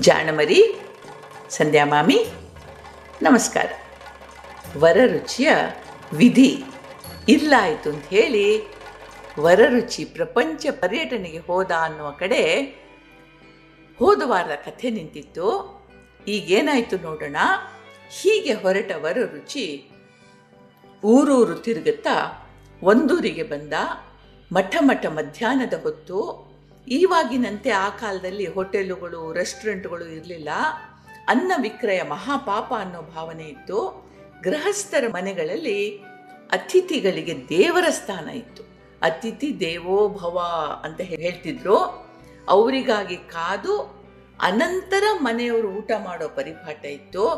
ಜಾಣಮರಿ, ಸಂಧ್ಯಾ ಮಾಮಿ, ನಮಸ್ಕಾರ. ವರರುಚಿಯ ವಿಧಿ ಇಲ್ಲ ಆಯಿತು ಅಂತ ಹೇಳಿ ವರರುಚಿ ಪ್ರಪಂಚ ಪರ್ಯಟನೆಗೆ ಹೋದ ಅನ್ನುವ ಕಡೆ ಹೋದ ವಾರದ ಕಥೆ ನಿಂತಿತ್ತು. ಈಗೇನಾಯಿತು ನೋಡೋಣ. ಹೀಗೆ ಹೊರಟ ವರರುಚಿ ಊರೂರು ತಿರುಗುತ್ತಾ ಒಂದೂರಿಗೆ ಬಂದ ಮಠ ಮಠ ಮಧ್ಯಾಹ್ನದ ಹೊತ್ತು ಈವಾಗಿನಂತೆ ಆ ಕಾಲದಲ್ಲಿ ಹೋಟೆಲುಗಳು, ರೆಸ್ಟೋರೆಂಟ್ಗಳು ಇರಲಿಲ್ಲ. ಅನ್ನ ವಿಕ್ರಯ ಮಹಾಪಾಪ ಅನ್ನೋ ಭಾವನೆ ಇತ್ತು. ಗೃಹಸ್ಥರ ಮನೆಗಳಲ್ಲಿ ಅತಿಥಿಗಳಿಗೆ ದೇವರ ಸ್ಥಾನ ಇತ್ತು. ಅತಿಥಿ ದೇವೋ ಭವ ಅಂತ ಹೇಳ್ತಿದ್ರು. ಅವರಿಗಾಗಿ ಕಾದು ಅನಂತರ ಮನೆಯವರು ಊಟ ಮಾಡೋ ಪರಿಪಾಠ ಇತ್ತು.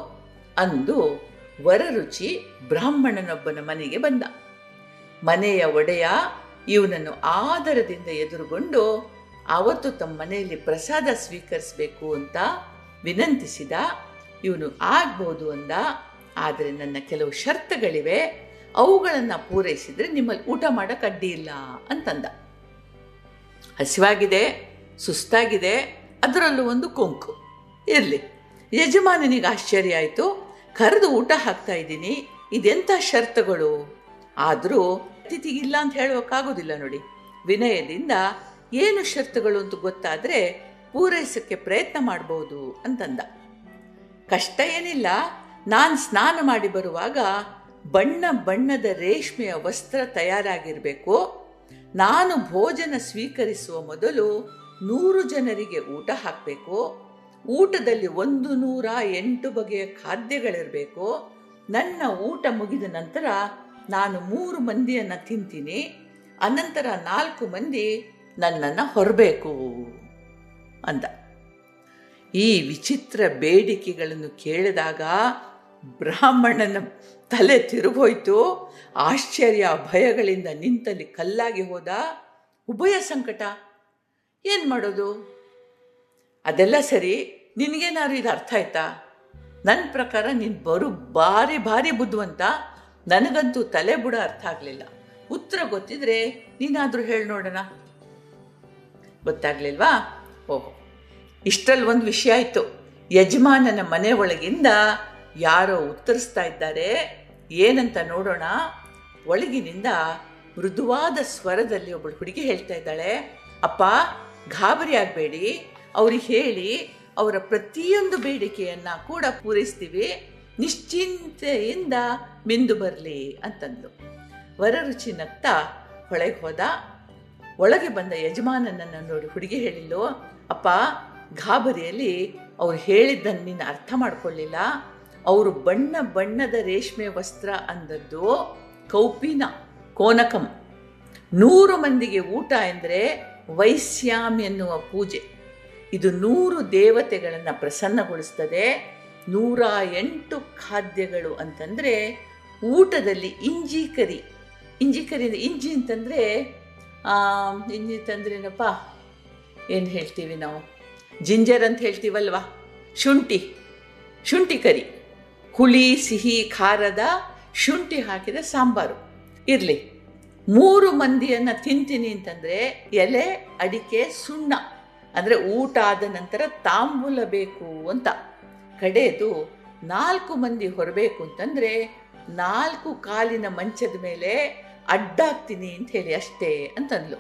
ಅಂದು ವರರುಚಿ ಬ್ರಾಹ್ಮಣನೊಬ್ಬನ ಮನೆಗೆ ಬಂದ. ಮನೆಯ ಒಡೆಯ ಇವನನ್ನು ಆದರದಿಂದ ಎದುರುಗೊಂಡು ಆವತ್ತು ತಮ್ಮ ಮನೆಯಲ್ಲಿ ಪ್ರಸಾದ ಸ್ವೀಕರಿಸಬೇಕು ಅಂತ ವಿನಂತಿಸಿದ, ಇವನು ಆಗ್ಬೋದು ಅಂದ, ಆದರೆ ನನ್ನ ಕೆಲವು ಷರ್ತುಗಳಿವೆ, ಅವುಗಳನ್ನು ಪೂರೈಸಿದರೆ ನಿಮ್ಮಲ್ಲಿ ಊಟ ಮಾಡೋಕ್ಕೆ ಅಡ್ಡಿ ಇಲ್ಲ ಅಂತಂದ. ಹಸಿವಾಗಿದೆ, ಸುಸ್ತಾಗಿದೆ, ಅದರಲ್ಲೂ ಒಂದು ಕೊಂಕು. ಇರಲಿ, ಯಜಮಾನನಿಗೆ ಆಶ್ಚರ್ಯ ಆಯಿತು. ಕರೆದು ಊಟ ಹಾಕ್ತಾ ಇದ್ದೀನಿ ಇದೆಂಥ ಷರತ್ತುಗಳು ಆದರೂ ಅತಿಥಿಗಿಲ್ಲ ಅಂತ ಹೇಳೋಕ್ಕಾಗೋದಿಲ್ಲ ನೋಡಿ. ವಿನಯದಿಂದ ಏನು ಷರತ್ತುಗಳು ಅಂತ ಗೊತ್ತಾದರೆ ಪೂರೈಸೋಕ್ಕೆ ಪ್ರಯತ್ನ ಮಾಡಬಹುದು ಅಂತಂದ. ಕಷ್ಟ ಏನಿಲ್ಲ, ನಾನು ಸ್ನಾನ ಮಾಡಿ ಬರುವಾಗ ಬಣ್ಣ ಬಣ್ಣದ ರೇಷ್ಮೆಯ ವಸ್ತ್ರ ತಯಾರಾಗಿರಬೇಕು, ನಾನು ಭೋಜನ ಸ್ವೀಕರಿಸುವ ಮೊದಲು ನೂರು ಜನರಿಗೆ ಊಟ ಹಾಕಬೇಕು, ಊಟದಲ್ಲಿ ಒಂದು ನೂರ ಎಂಟು ಬಗೆಯ ಖಾದ್ಯಗಳಿರಬೇಕು, ನನ್ನ ಊಟ ಮುಗಿದ ನಂತರ ನಾನು ಮೂರು ಮಂದಿಯನ್ನು ತಿಂತೀನಿ, ಅನಂತರ ನಾಲ್ಕು ಮಂದಿ ನನ್ನನ್ನು ಹೊರಬೇಕು ಅಂದ. ಈ ವಿಚಿತ್ರ ಬೇಡಿಕೆಗಳನ್ನು ಕೇಳಿದಾಗ ಬ್ರಾಹ್ಮಣನ ತಲೆ ತಿರುಗೋಯ್ತು. ಆಶ್ಚರ್ಯ, ಭಯಗಳಿಂದ ನಿಂತಲ್ಲಿ ಕಲ್ಲಾಗಿ ಹೋದ ಉಭಯ ಸಂಕಟ. ಏನು ಮಾಡೋದು? ಅದೆಲ್ಲ ಸರಿ, ನಿನಗೇನಾದ್ರು ಇದು ಅರ್ಥ ಆಯ್ತಾ? ನನ್ನ ಪ್ರಕಾರ ನೀನು ಬರು ಭಾರಿ ಭಾರಿ ಬುದ್ಧಿವಂತ. ನನಗಂತೂ ತಲೆ ಬುಡ ಅರ್ಥ ಆಗಲಿಲ್ಲ. ಉತ್ತರ ಗೊತ್ತಿದ್ರೆ ನೀನಾದರೂ ಹೇಳಿ ನೋಡೋಣ. ಗೊತ್ತಾಗ್ಲಿಲ್ವಾ? ಓಹೋ. ಇಷ್ಟರಲ್ಲಿ ಒಂದು ವಿಷಯ ಆಯಿತು ಯಜಮಾನನ ಮನೆ ಒಳಗಿಂದ ಯಾರೋ ಉತ್ತರಿಸ್ತಾ ಇದ್ದಾರೆ. ಏನಂತ ನೋಡೋಣ? ಒಳಗಿನಿಂದ ಮೃದುವಾದ ಸ್ವರದಲ್ಲಿ ಒಬ್ಬಳು ಹುಡುಗಿ ಹೇಳ್ತಾ ಇದ್ದಾಳೆ. ಅಪ್ಪ, ಗಾಬರಿ ಆಗಬೇಡಿ. ಅವ್ರಿಗೆ ಹೇಳಿ ಅವರ ಪ್ರತಿಯೊಂದು ಬೇಡಿಕೆಯನ್ನು ಕೂಡ ಪೂರೈಸ್ತೀವಿ. ನಿಶ್ಚಿಂತೆಯಿಂದ ಮಿಂದು ಬರಲಿ ಅಂತಂದ್ಲು. ವರರುಚಿ ನಗ್ತಾ ಹೊಳೆಗೆ ಹೋದ. ಒಳಗೆ ಬಂದ ಯಜಮಾನನನ್ನು ನೋಡಿ ಹುಡುಗಿ ಹೇಳಿಲ್ಲು, ಅಪ್ಪ, ಗಾಬರಿಯಲ್ಲಿ ಅವ್ರು ಹೇಳಿದ್ದನ್ನು ನೀನು ಅರ್ಥ ಮಾಡಿಕೊಳ್ಳಿಲ್ಲ. ಅವರು ಬಣ್ಣ ಬಣ್ಣದ ರೇಷ್ಮೆ ವಸ್ತ್ರ ಅಂದದ್ದು ಕೌಪಿನ ಕೋನಕಂ. ನೂರು ಮಂದಿಗೆ ಊಟ ಎಂದರೆ ವೈಶ್ಯಾಮ್ ಎನ್ನುವ ಪೂಜೆ. ಇದು ನೂರು ದೇವತೆಗಳನ್ನು ಪ್ರಸನ್ನಗೊಳಿಸ್ತದೆ. ನೂರ ಎಂಟು ಖಾದ್ಯಗಳು ಅಂತಂದರೆ ಊಟದಲ್ಲಿ ಇಂಜಿ ಕರಿ. ಇಂಜಿ ಕರಿ ಇಂಜಿ ಅಂತಂದರೆ ಇಂಜಿ ಅಂತಂದ್ರೇನಪ್ಪ ಏನು ಹೇಳ್ತೀವಿ ನಾವು? ಜಿಂಜರ್ ಅಂತ ಹೇಳ್ತೀವಲ್ವ? ಶುಂಠಿ. ಶುಂಠಿ ಕರಿ. ಹುಳಿ, ಸಿಹಿ, ಖಾರದ ಶುಂಠಿ ಹಾಕಿದ ಸಾಂಬಾರು. ಇರಲಿ. ಮೂರು ಮಂದಿಯನ್ನು ತಿಂತೀನಿ ಅಂತಂದರೆ ಎಲೆ, ಅಡಿಕೆ, ಸುಣ್ಣ. ಅಂದರೆ ಊಟ ಆದ ನಂತರ ತಾಂಬೂಲ ಬೇಕು ಅಂತ. ಕಡೆಯದು ನಾಲ್ಕು ಮಂದಿ ಹೊರಬೇಕು ಅಂತಂದರೆ ನಾಲ್ಕು ಕಾಲಿನ ಮಂಚದ ಮೇಲೆ ಅಡ್ಡಾಗ್ತೀನಿ ಅಂತ ಹೇಳಿ ಅಷ್ಟೇ ಅಂತಂದ್ಲು.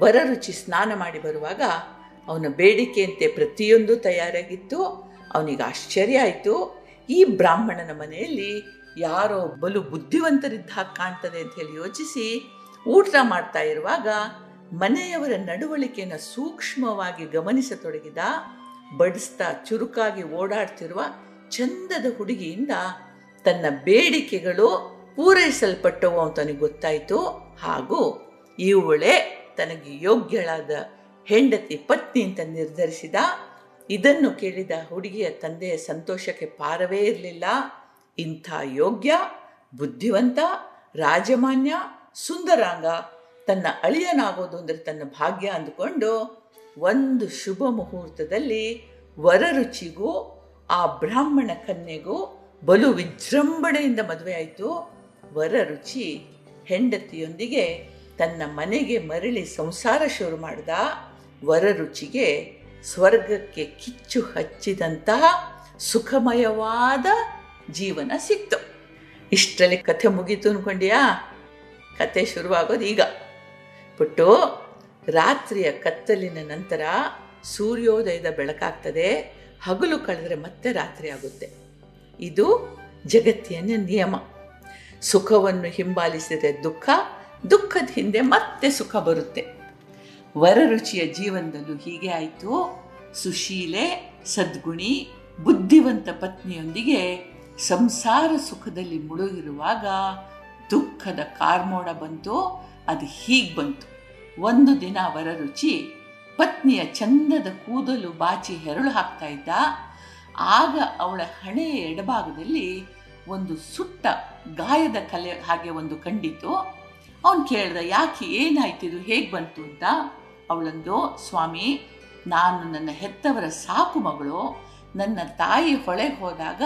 ವರರುಚಿ ಸ್ನಾನ ಮಾಡಿ ಬರುವಾಗ ಅವನ ಬೇಡಿಕೆಯಂತೆ ಪ್ರತಿಯೊಂದು ತಯಾರಾಗಿತ್ತು. ಅವನಿಗೆ ಆಶ್ಚರ್ಯ ಆಯಿತು. ಈ ಬ್ರಾಹ್ಮಣನ ಮನೆಯಲ್ಲಿ ಯಾರೋ ಬಲು ಬುದ್ಧಿವಂತರಿದ್ದ ಕಾಣ್ತದೆ ಅಂತ ಹೇಳಿ ಯೋಚಿಸಿ ಊಟ ಮಾಡ್ತಾ ಇರುವಾಗ ಮನೆಯವರ ನಡವಳಿಕೆಯನ್ನು ಸೂಕ್ಷ್ಮವಾಗಿ ಗಮನಿಸತೊಡಗಿದ ಬಡಿಸ್ತಾ ಚುರುಕಾಗಿ ಓಡಾಡ್ತಿರುವ ಚಂದದ ಹುಡುಗಿಯಿಂದ ತನ್ನ ಬೇಡಿಕೆಗಳು ಪೂರೈಸಲ್ಪಟ್ಟವು ಅಂತ ಗೊತ್ತಾಯಿತು. ಹಾಗೂ ಇವಳೇ ತನಗೆ ಯೋಗ್ಯಳಾದ ಹೆಂಡತಿ ಪತ್ನಿ ಅಂತ ನಿರ್ಧರಿಸಿದ. ಇದನ್ನು ಕೇಳಿದ ಹುಡುಗಿಯ ತಂದೆಯ ಸಂತೋಷಕ್ಕೆ ಪಾರವೇ ಇರಲಿಲ್ಲ. ಇಂಥ ಯೋಗ್ಯ, ಬುದ್ಧಿವಂತ, ರಾಜಮಾನ್ಯ, ಸುಂದರಾಂಗ, ತನ್ನ ಅಳಿಯನಾಗೋದು ಅಂದರೆ ತನ್ನ ಭಾಗ್ಯ ಅಂದುಕೊಂಡು ಒಂದು ಶುಭ ಮುಹೂರ್ತದಲ್ಲಿ ವರರುಚಿಗೂ, ಆ ಬ್ರಾಹ್ಮಣ ಕನ್ಯೆಗೂ ಬಲು ವಿಜೃಂಭಣೆಯಿಂದ ಮದುವೆ ಆಯಿತು ವರರುಚಿ ಹೆಂಡತಿಯೊಂದಿಗೆ ತನ್ನ ಮನೆಗೆ ಮರಳಿ ಸಂಸಾರ ಶುರು ಮಾಡಿದ ವರರುಚಿಗೆ ಸ್ವರ್ಗಕ್ಕೆ ಕಿಚ್ಚು ಹಚ್ಚಿದಂತಹ ಸುಖಮಯವಾದ ಜೀವನ ಸಿಕ್ತು. ಇಷ್ಟರಲ್ಲಿ ಕಥೆ ಮುಗೀತು ಅನ್ಕೊಂಡಿಯಾ? ಕತೆ ಶುರುವಾಗೋದು ಈಗ. ಪುಟ್ಟು, ರಾತ್ರಿಯ ಕತ್ತಲಿನ ನಂತರ ಸೂರ್ಯೋದಯದ ಬೆಳಕಾಗ್ತದೆ, ಹಗಲು ಕಳೆದ್ರೆ ಮತ್ತೆ ರಾತ್ರಿ ಆಗುತ್ತೆ. ಇದು ಜಗತ್ತಿನ ನಿಯಮ. ಸುಖವನ್ನು ಹಿಂಬಾಲಿಸಿದರೆ ದುಃಖ, ದುಃಖದ ಹಿಂದೆ ಮತ್ತೆ ಸುಖ ಬರುತ್ತೆ. ವರರುಚಿಯ ಜೀವನದಲ್ಲೂ ಹೀಗೆ ಆಯಿತು. ಸುಶೀಲೆ, ಸದ್ಗುಣಿ, ಬುದ್ಧಿವಂತ ಪತ್ನಿಯೊಂದಿಗೆ ಸಂಸಾರ ಸುಖದಲ್ಲಿ ಮುಳುಗಿರುವಾಗ ದುಃಖದ ಕಾರ್ಮೋಡ ಬಂತು, ಅದು ಹೀಗೆ ಬಂತು. ಒಂದು ದಿನ ವರರುಚಿ ಪತ್ನಿಯ ಚಂದದ ಕೂದಲು ಬಾಚಿ ಹೆರಳು ಹಾಕ್ತಾ ಇದ್ದ. ಆಗ ಅವಳ ಹಣೆಯ ಎಡಭಾಗದಲ್ಲಿ ಒಂದು ಸುಟ್ಟ ಗಾಯದ ಕಲೆ ಹಾಗೆ ಒಂದು ಕಂಡಿತು. ಅವನು ಕೇಳಿದ, ಯಾಕೆ ಏನಾಯ್ತಿದು ಹೇಗೆ ಬಂತು ಅಂತ? ಅವಳಂದು, ಸ್ವಾಮಿ, ನಾನು ನನ್ನ ಹೆತ್ತವರ ಸಾಕು ಮಗಳು. ನನ್ನ ತಾಯಿ ಹೊಳೆಗೆ ಹೋದಾಗ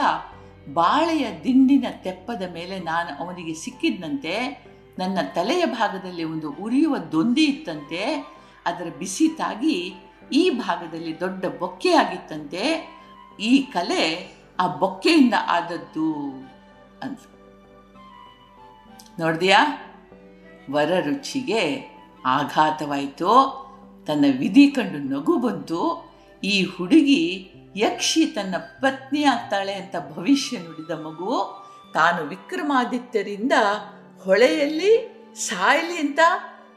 ಬಾಳೆಯ ದಿಂಡಿನ ತೆಪ್ಪದ ಮೇಲೆ ನಾನು ಅವನಿಗೆ ಸಿಕ್ಕಿದ್ನಂತೆ. ನನ್ನ ತಲೆಯ ಭಾಗದಲ್ಲಿ ಒಂದು ಉರಿಯುವ ದೊಂದಿ ಇತ್ತಂತೆ. ಅದರ ಬಿಸಿ ತಾಗಿ ಈ ಭಾಗದಲ್ಲಿ ದೊಡ್ಡ ಬೊಕ್ಕೆಯಾಗಿತ್ತಂತೆ ಈ ಕಲೆ ಆ ಬೊಕ್ಕೆಯಿಂದ ಆದದ್ದು ಅಂತ. ನೋಡಿದೆಯಾ? ವರ ರುಚಿಗೆ ಆಘಾತವಾಯಿತು. ತನ್ನ ವಿಧಿ ಕಂಡು ನಗು ಬಂತು. ಈ ಹುಡುಗಿ ಯಕ್ಷಿ ತನ್ನ ಪತ್ನಿ ಆಗ್ತಾಳೆ ಅಂತ ಭವಿಷ್ಯ ನುಡಿದ ಮಗು ತಾನು ವಿಕ್ರಮಾದಿತ್ಯರಿಂದ ಹೊಳೆಯಲ್ಲಿ ಸಾಯಲಿ ಅಂತ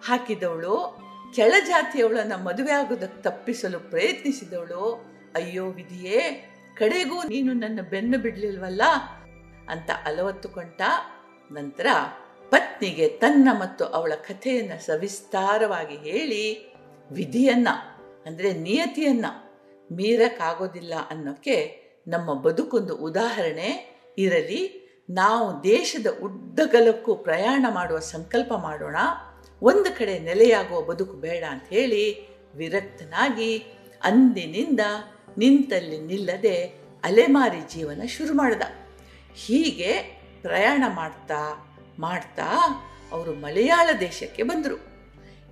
ಹಾಕಿದವಳು. ಕೆಳಜಾತಿಯವಳನ್ನು ಮದುವೆ ಆಗೋದಕ್ಕೆ ತಪ್ಪಿಸಲು ಪ್ರಯತ್ನಿಸಿದವಳು. ಅಯ್ಯೋ ವಿಧಿಯೇ ಕಡೆಗೂ ನೀನು ನನ್ನ ಬೆನ್ನು ಬಿಡಲಿಲ್ವಲ್ಲ? ಅಂತ ಅಲವತ್ತುಕೊಂಡ ನಂತರ ಪತ್ನಿಗೆ ತನ್ನ ಮತ್ತು ಅವಳ ಕಥೆಯನ್ನು ಸವಿಸ್ತಾರವಾಗಿ ಹೇಳಿ, ವಿಧಿಯನ್ನ, ಅಂದರೆ ನಿಯತಿಯನ್ನ ಮೀರಕ್ಕಾಗೋದಿಲ್ಲ ಅನ್ನೋಕ್ಕೆ ನಮ್ಮ ಬದುಕೊಂದು ಉದಾಹರಣೆ ಇರಲಿ. ನಾವು ದೇಶದ ಉದ್ದಗಲಕ್ಕೂ ಪ್ರಯಾಣ ಮಾಡುವ ಸಂಕಲ್ಪ ಮಾಡೋಣ. ಒಂದು ಕಡೆ ನೆಲೆಯಾಗುವ ಬದುಕು ಬೇಡ ಅಂತ ಹೇಳಿ ವಿರಕ್ತನಾಗಿ ಅಂದಿನಿಂದ ನಿಂತಲ್ಲಿ ನಿಲ್ಲದೆ ಅಲೆಮಾರಿ ಜೀವನ ಶುರು ಮಾಡಿದ. ಹೀಗೆ ಪ್ರಯಾಣ ಮಾಡ್ತಾ ಮಾಡ್ತಾ ಅವರು ಮಲಯಾಳ ದೇಶಕ್ಕೆ ಬಂದರು.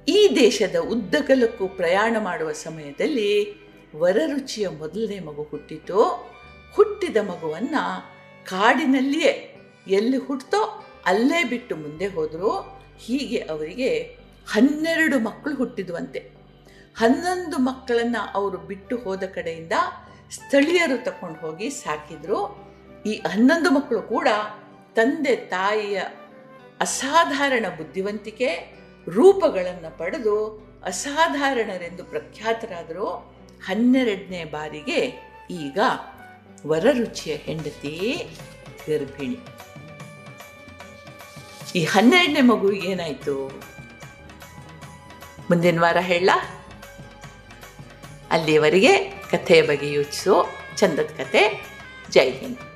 ಈ ದೇಶದ ಉದ್ದಗಲಕ್ಕೂ ಪ್ರಯಾಣ ಮಾಡುವ ಸಮಯದಲ್ಲಿ ವರರುಚಿಯ ಮೊದಲನೇ ಮಗು ಹುಟ್ಟಿತು. ಹುಟ್ಟಿದ ಮಗುವನ್ನು ಕಾಡಿನಲ್ಲಿಯೇ ಎಲ್ಲಿ ಹುಟ್ಟತೋ ಅಲ್ಲೇ ಬಿಟ್ಟು ಮುಂದೆ ಹೋದರು. ಹೀಗೆ ಅವರಿಗೆ ಹನ್ನೆರಡು ಮಕ್ಕಳು ಹುಟ್ಟಿದ್ವಂತೆ. ಹನ್ನೊಂದು ಮಕ್ಕಳನ್ನು ಅವರು ಬಿಟ್ಟು ಹೋದ ಕಡೆಯಿಂದ ಸ್ಥಳೀಯರು ತಕೊಂಡು ಹೋಗಿ ಸಾಕಿದ್ರು. ಈ ಹನ್ನೊಂದು ಮಕ್ಕಳು ಕೂಡ ತಂದೆ, ತಾಯಿಯ ಅಸಾಧಾರಣ ಬುದ್ಧಿವಂತಿಕೆ, ರೂಪಗಳನ್ನು ಪಡೆದು ಅಸಾಧಾರಣರೆಂದು ಪ್ರಖ್ಯಾತರಾದರು. ಹನ್ನೆರಡನೇ ಬಾರಿಗೆ ಈಗ ವರರುಚಿಯ ಹೆಂಡತಿ ಗರ್ಭಿಣಿ. ಈ ಹನ್ನೆರಡನೇ ಮಗು ಏನಾಯ್ತು? ಮುಂದಿನ ವಾರ ಹೇಳ. ಅಲ್ಲಿಯವರೆಗೆ ಕಥೆಯ ಬಗ್ಗೆ ಯೋಚಿಸೋ ಚಂದದ ಕತೆ. ಜೈ ಹಿಂದ್.